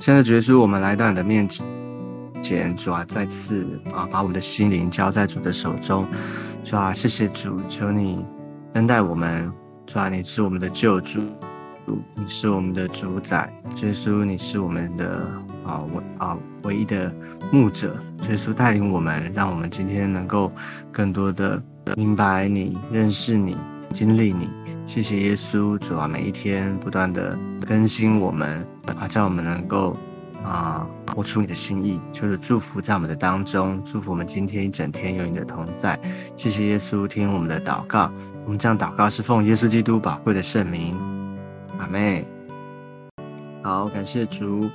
现在，耶稣，我们来到你的面前，主啊，再次啊，把我们的心灵交在主的手中。主啊，谢谢主，求你恩待我们。主啊，你是我们的救主，你是我们的主宰。耶稣，你是我们的啊唯啊唯一的牧者。耶稣带领我们，让我们今天能够更多的明白你、认识你、经历你。谢谢耶稣，主啊，每一天不断的更新我们。啊，叫我们能够啊活出你的心意，就是祝福在我们的当中，祝福我们今天一整天有你的同在。谢谢耶稣，听我们的祷告。我们这样祷告是奉耶稣基督宝贵的圣名，阿妹。好，感谢主。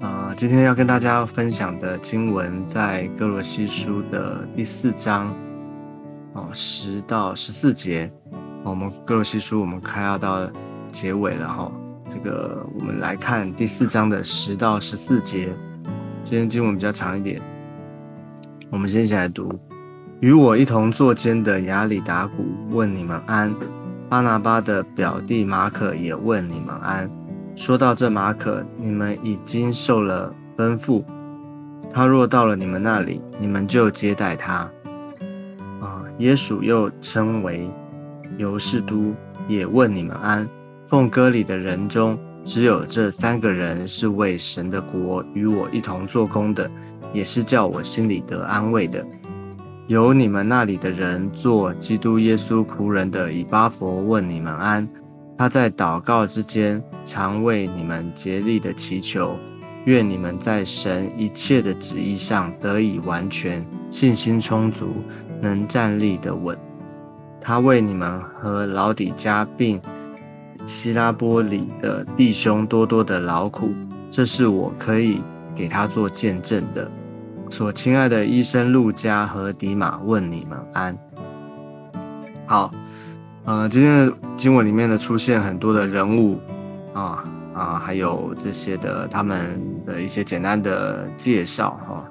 啊，今天要跟大家分享的经文在哥罗西书的第四章，哦，十到十四节。我们哥罗西书我们快要到结尾了哈。这个我们来看第四章的十到十四节，今天经文比较长一点，我们先一起来读。与我一同坐监的亚里达古问你们安，巴拿巴的表弟马可也问你们安。说到这马可，你们已经受了吩咐，他若到了你们那里，你们就接待他。啊，耶稣又称为尤士都，也问你们安。奉歌里的人中，只有这三个人是为神的国与我一同做工的，也是叫我心里得安慰的。有你们那里的人做基督耶稣仆人的以巴佛问你们安。他在祷告之间，常为你们竭力的祈求，愿你们在神一切的旨意上得以完全，信心充足，能站立的稳。他为你们和老底家并。希拉波里的弟兄多多的劳苦，这是我可以给他做见证的。所亲爱的医生路加和迪马问你们安。好，呃，今天的经文里面呢出现很多的人物啊啊，还有这些的他们的一些简单的介绍哈。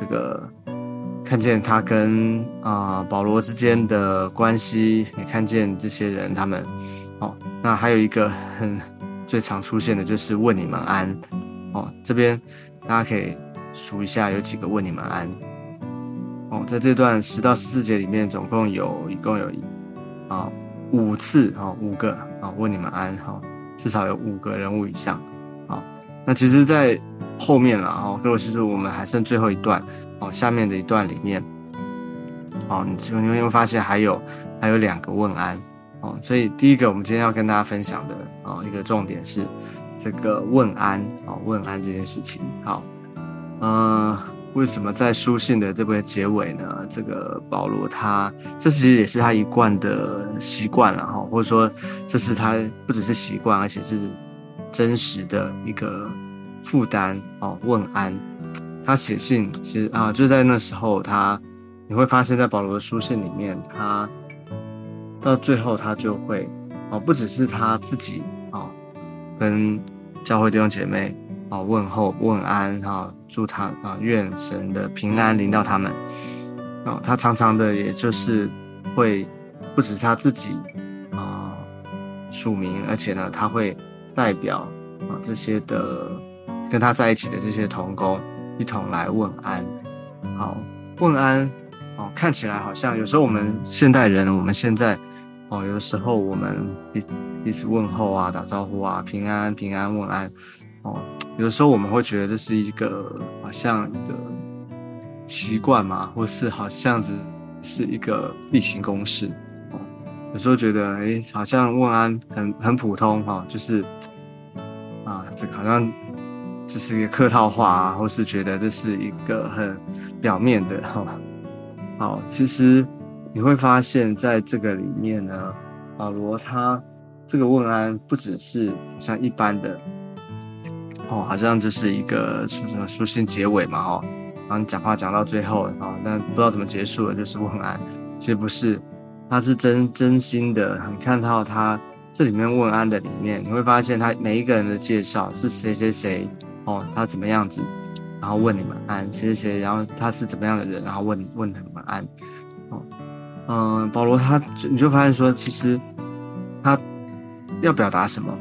这个看见他跟啊保罗之间的关系，也看见这些人他们。哦，那还有一个很最常出现的就是问你们安。哦，这边大家可以数一下有几个问你们安。哦，在这段十到十四节里面，总共有一共有啊五次啊五个啊问你们安哈，至少有五个人物以上。好，那其实，在后面了哦，各位师叔，我们还剩最后一段哦，下面的一段里面，哦，你你会发现还有还有两个问安。哦，所以第一个我们今天要跟大家分享的啊一个重点是这个问安啊问安这件事情。好，呃，为什么在书信的这个结尾呢？这个保罗他这其实也是他一贯的习惯了哈，或者说这是他不只是习惯，而且是真实的一个负担哦。问安，他写信其实啊就在那时候，他你会发现在保罗的书信里面他。到最后，他就会哦，不只是他自己哦，跟教会弟兄姐妹哦问候问安哈，祝他啊愿神的平安临到他们哦。他常常的也就是会不只是他自己啊署名，而且呢，他会代表啊这些的跟他在一起的这些同工一同来问安。好，问安哦，看起来好像有时候我们现代人，我们现在。哦，有时候我们彼彼此问候啊，打招呼啊，平安平安问安。哦，有时候我们会觉得这是一个好像一个习惯嘛，或是好像只是一个例行公事。哦，有时候觉得哎，好像问安很很普通哈，就是啊，这好像就是一个客套话啊，或是觉得这是一个很表面的哈。好，其实。你会发现在这个里面呢，保罗他这个问安不只是像一般的哦，好像就是一个书书信结尾嘛哈，然后你讲话讲到最后啊，那不知道怎么结束了，就是问安。其实不是，他是真真心的。你看到他这里面问安的里面，你会发现他每一个人的介绍是谁谁谁哦，他怎么样子，然后问你们安，谁谁谁，然后他是怎么样的人，然后问问你们安。嗯，保罗他你就发现说，其实他要表达什么，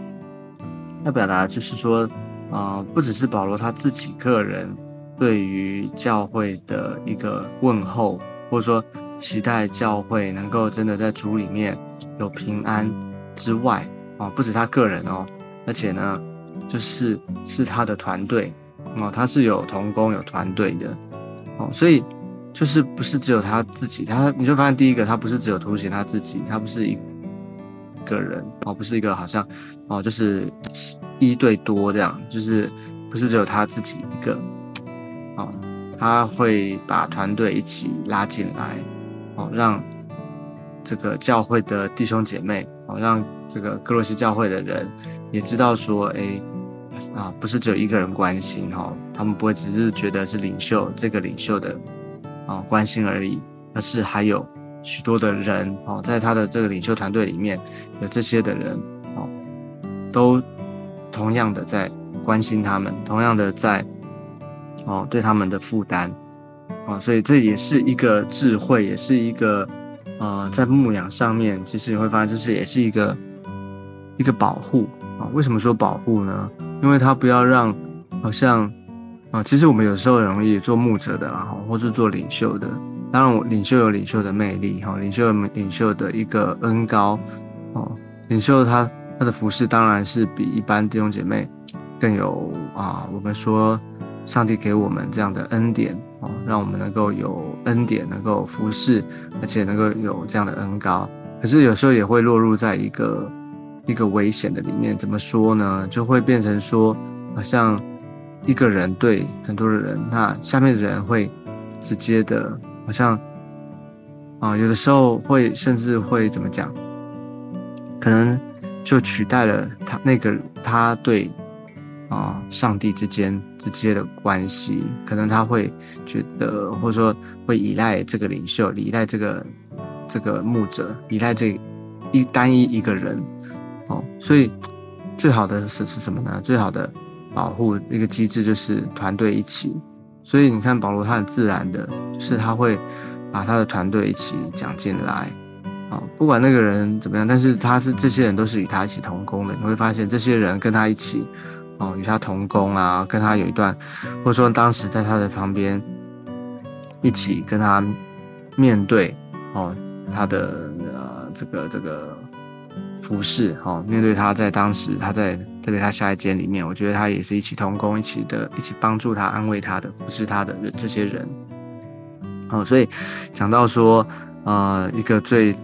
要表达就是说，啊，不只是保罗他自己个人对于教会的一个问候，或者说期待教会能够真的在主里面有平安之外，哦，不止他个人哦，而且呢，就是是他的团队哦，他是有同工有团队的哦，所以就是不是只有他自己，他你就发现第一个，他不是只有凸显他自己，他不是一。个人哦，不是一个好像哦，就是一对多这样，就是不是只有他自己一个哦，他会把团队一起拉进来哦，让这个教会的弟兄姐妹哦，让这个哥罗西教会的人也知道说，哎啊，不是只有一个人关心哈，他们不会只是觉得是领袖这个领袖的啊关心而已，而是还有。许多的人哦，在他的这个领袖团队里面，有这些的人哦，都同样的在关心他们，同样的在哦对他们的负担哦，所以这也是一个智慧，也是一个呃在牧养上面，其实你会发现，这是也是一个一个保护啊。为什么说保护呢？因为他不要让好像啊，其实我们有时候容易做牧者的啦，或是做领袖的。当然，领袖有领袖的魅力，哈，领袖有领袖的一个恩高，哦，领袖他他的服饰当然是比一般弟兄姐妹更有啊，我们说上帝给我们这样的恩典，哦，让我们能够有恩典，能够服侍，而且能够有这样的恩高。可是有时候也会落入在一个一个危险的里面，怎么说呢？就会变成说，好像一个人对很多的人，那下面的人会直接的。好像啊，有的时候会甚至会怎么讲？可能就取代了他那个他对啊上帝之间直接的关系。可能他会觉得，或者说会依赖这个领袖，依赖这个这个牧者，依赖这一单一一个人哦。所以最好的是是什么呢？最好的保护一个机制就是团队一起。所以你看，保罗他很自然的，是他会把他的团队一起讲进来，啊，不管那个人怎么样，但是他是这些人都是与他一起同工的。你会发现，这些人跟他一起，哦，与他同工啊，跟他有一段，或者说当时在他的旁边一起跟他面对，哦，他的呃这个这个服饰，哦，面对他在当时他在。特别他下一间里面，我觉得他也是一起同工，一起的，一起帮助他、安慰他的，不是他的这些人。哦，所以讲到说，呃，一个最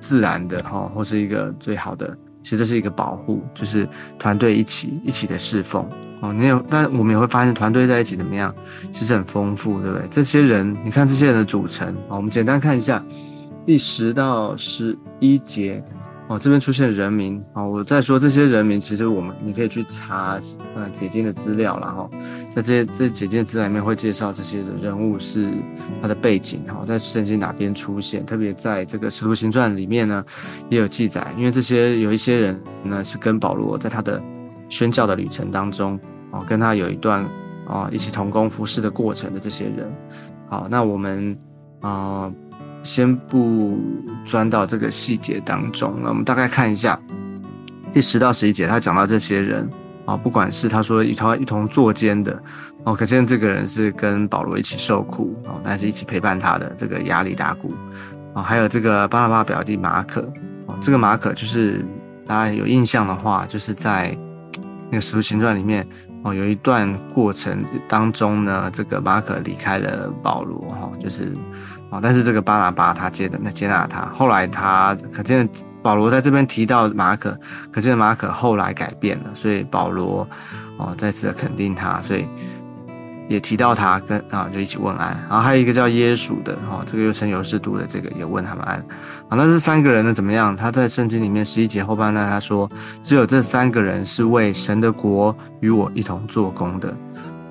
自然的哈，或是一个最好的，其实这是一个保护，就是团队一起一起的侍奉。哦，你有，但我们也会发现团队在一起怎么样，其实很丰富，对不对？这些人，你看这些人的组成，哦我们简单看一下第十到十一节。哦，这边出现人名哦，我在说这些人名，其实我们你可以去查呃解经的资料然后，在这些这解经资料里面会介绍这些的人物是他的背景然后，在圣经哪边出现，特别在这个使徒行传里面呢也有记载，因为这些有一些人呢是跟保罗在他的宣教的旅程当中哦，跟他有一段啊一起同工服侍的过程的这些人，好，那我们啊。先不钻到这个细节当中了，我们大概看一下第十到十一节，他讲到这些人啊，不管是他说一同一同坐监的哦，可见这个人是跟保罗一起受苦哦，但是一起陪伴他的这个亚里达古哦，还有这个巴拉巴表弟马可哦，这个马可就是大家有印象的话，就是在那个使徒行传里面哦，有一段过程当中呢，这个马可离开了保罗哈，就是。啊！但是这个巴拿巴他接的那接纳他，后来他可见保罗在这边提到马可，可见马可后来改变了，所以保罗哦再次的肯定他，所以也提到他跟啊就一起问安。然后还有一个叫耶稣的哈，这个又称尤士都的这个也问他们安。啊，那这三个人呢怎么样？他在圣经里面十一节后半段他说，只有这三个人是为神的国与我一同做工的。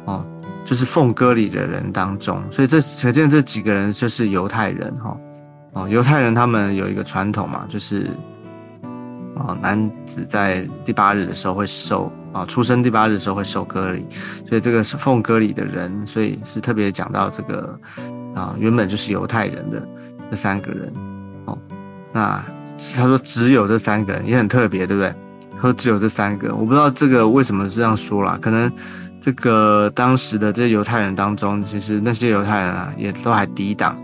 哦。就是奉歌里的人当中，所以这可见这几个人就是犹太人哈哦，犹太人他们有一个传统嘛，就是啊男子在第八日的时候会受啊出生第八日的时候会受割礼，所以这个是奉割礼的人，所以是特别讲到这个啊原本就是犹太人的这三个人哦，那他说只有这三个人也很特别，对不对？他说只有这三个，我不知道这个为什么这样说啦，可能这个当时的这犹太人当中，其实那些犹太人啊，也都还抵挡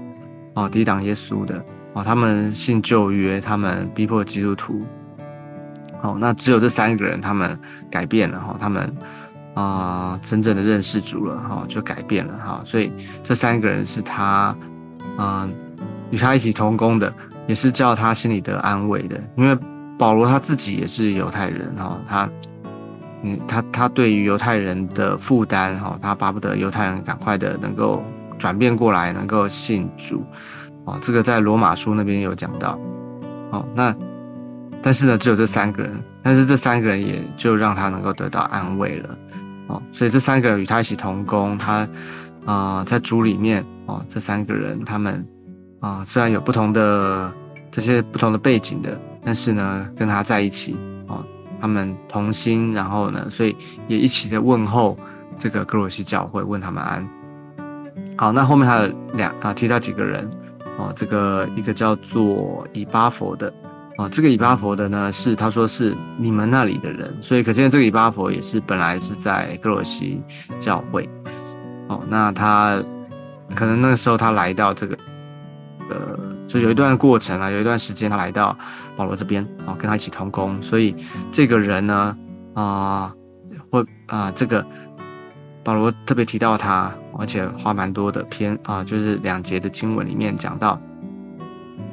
哦，抵挡耶稣的哦，他们信旧约，他们逼迫基督徒。哦，那只有这三个人，他们改变了哈，他们啊真正的认识主了哈，就改变了哈，所以这三个人是他啊与他一起同工的，也是叫他心里得安慰的，因为保罗他自己也是犹太人哈，他嗯他他对于犹太人的负担哈，他巴不得犹太人赶快的能够转变过来，能够信主哦，这个在罗马书那边有讲到哦，那。但是呢，只有这三个人，但是这三个人也就让他能够得到安慰了，哦，所以这三个人与他一起同工，他啊在主里面哦，这三个人他们啊虽然有不同的这些不同的背景的，但是呢跟他在一起，他们同心，然后呢，所以也一起的问候这个哥罗西教会，问他们安。好，那后面还有两啊提到几个人哦，这个一个叫做以巴佛的。哦，这个以巴佛的呢，是他说是你们那里的人，所以可见这个以巴佛也是本来是在哥罗西教会。哦，那他可能那个时候他来到这个，所以有一段过程啊，有一段时间他来到保罗这边，哦，跟他一起同工，所以这个人呢，啊，或啊，这个保罗特别提到他，而且花蛮多的篇啊，就是两节的经文里面讲到。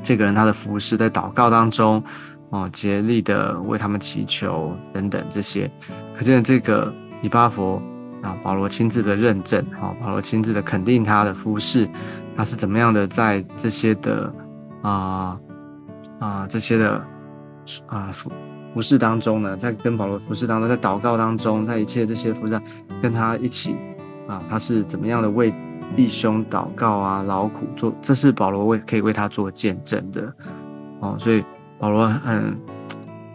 这个人他的服饰在祷告当中，哦，竭力的为他们祈求等等这些，可见这个以巴佛啊，保罗亲自的认证，哈，保罗亲自的肯定他的服饰，他是怎么样的在这些的啊啊这些的啊服服饰当中呢，在跟保罗服饰当中，在祷告当中，在一切这些服饰跟他一起啊，他是怎么样的为。弟兄祷告啊，劳苦做，这是保罗为可以为他做见证的哦，所以保罗很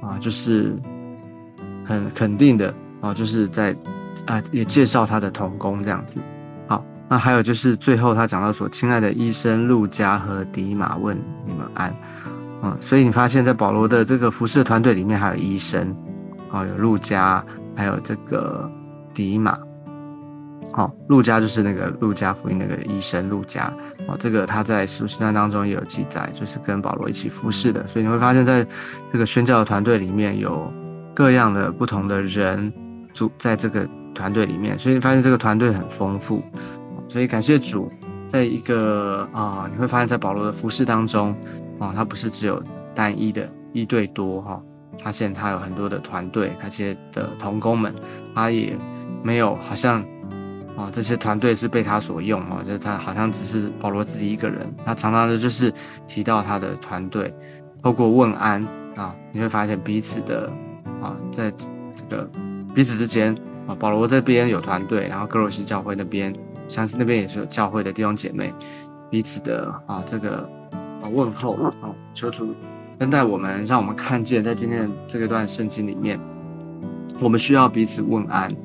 啊，就是很肯定的啊，就是在啊也介绍他的童工这样子。那还有就是最后他讲到说，亲爱的医生路加和迪马问你们安，嗯，所以你发现，在保罗的这个服饰团队里面还有医生哦，有路加，还有这个迪马。好，路加就是那个路加福音那个医生路加哦，这个他在使徒行传当中也有记载，就是跟保罗一起服侍的。所以你会发现在这个宣教的团队里面有各样的不同的人组在这个团队里面，所以你发现这个团队很丰富。所以感谢主，在一个啊，你会发现在保罗的服饰当中啊，他不是只有单一的一对多哈，发现他有很多的团队，那些的同工们，他也没有好像。啊，这些团队是被他所用啊，就是他好像只是保罗自己一个人。他常常的就是提到他的团队，透过问安啊，你会发现彼此的啊，在这个彼此之间啊，保罗这边有团队，然后哥罗西教会那边，相信那边也是有教会的弟兄姐妹，彼此的啊这个啊问候啊，求主恩待我们，让我们看见在今天这个段圣经里面，我们需要彼此问安。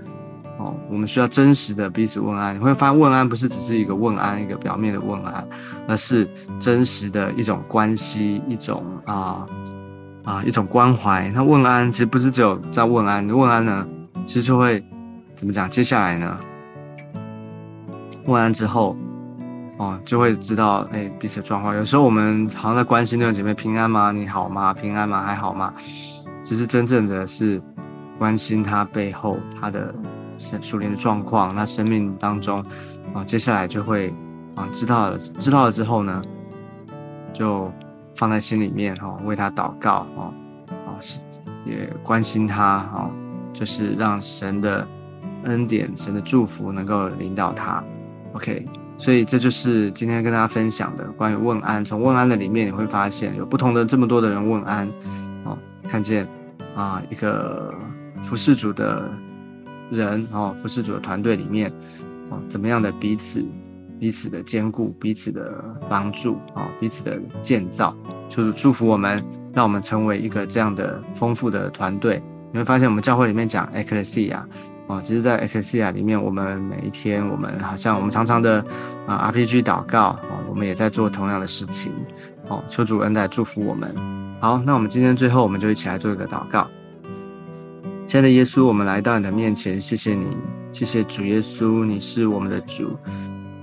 哦，我们需要真实的彼此问安。你会发现，问安不是只是一个问安，一个表面的问安，而是真实的一种关系，一种啊啊一种关怀。那问安其实不是只有在问安，问安呢，其实就会怎么讲？接下来呢，问安之后，哦，就会知道哎彼此的状况。有时候我们好像在关心那种姐妹平安吗？你好吗？平安吗？还好吗？其实真正的是关心他背后他的。属灵的状况，那生命当中啊，接下来就会啊，知道了，知道了之后呢，就放在心里面哈，为他祷告啊，啊是也关心他啊，就是让神的恩典、神的祝福能够领导他。OK，所以这就是今天跟大家分享的关于问安。从问安的里面，你会发现有不同的这么多的人问安哦，看见啊一个服侍主的。人哦，服侍主的团队里面，哦，怎么样的彼此彼此的兼顾，彼此的帮助啊，彼此的建造，就是祝福我们，让我们成为一个这样的丰富的团队。你会发现，我们教会里面讲 ecclesia 哦，其实，在 ecclesia 里面，我们每一天，我们好像我们常常的啊 RPG 祷告哦，我们也在做同样的事情哦，求主恩待祝福我们。好，那我们今天最后，我们就一起来做一个祷告。亲爱的耶稣，我们来到你的面前，谢谢你，谢谢主耶稣，你是我们的主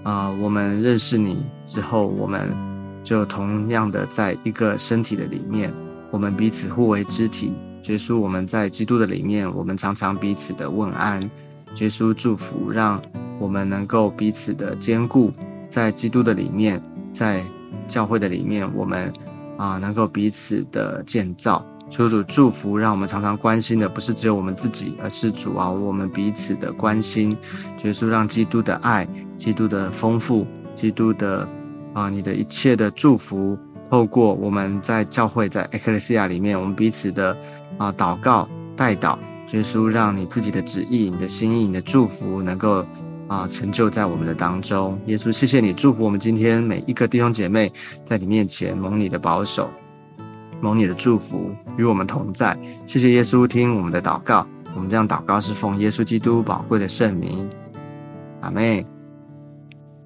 啊！我们认识你之后，我们就同样的在一个身体的里面，我们彼此互为肢体。耶稣，我们在基督的里面，我们常常彼此的问安。耶稣祝福，让我们能够彼此的坚固，在基督的里面，在教会的里面，我们啊能够彼此的建造。求主祝福，让我们常常关心的不是只有我们自己，而是主啊，我们彼此的关心。耶稣让基督的爱、基督的丰富、基督的啊，你的一切的祝福，透过我们在教会、在 e c l e s i a 里面，我们彼此的啊祷告、代祷。耶稣让你自己的旨意、你的心意、你的祝福，能够啊成就在我们的当中。耶稣，谢谢你祝福我们今天每一个弟兄姐妹，在你面前蒙你的保守。蒙你的祝福与我们同在，谢谢耶稣听我们的祷告。我们这样祷告是奉耶稣基督宝贵的圣名，阿妹。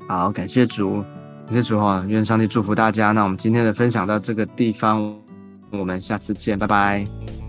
好，感谢主，感谢主哈，愿上帝祝福大家。那我们今天的分享到这个地方，我们下次见，拜拜。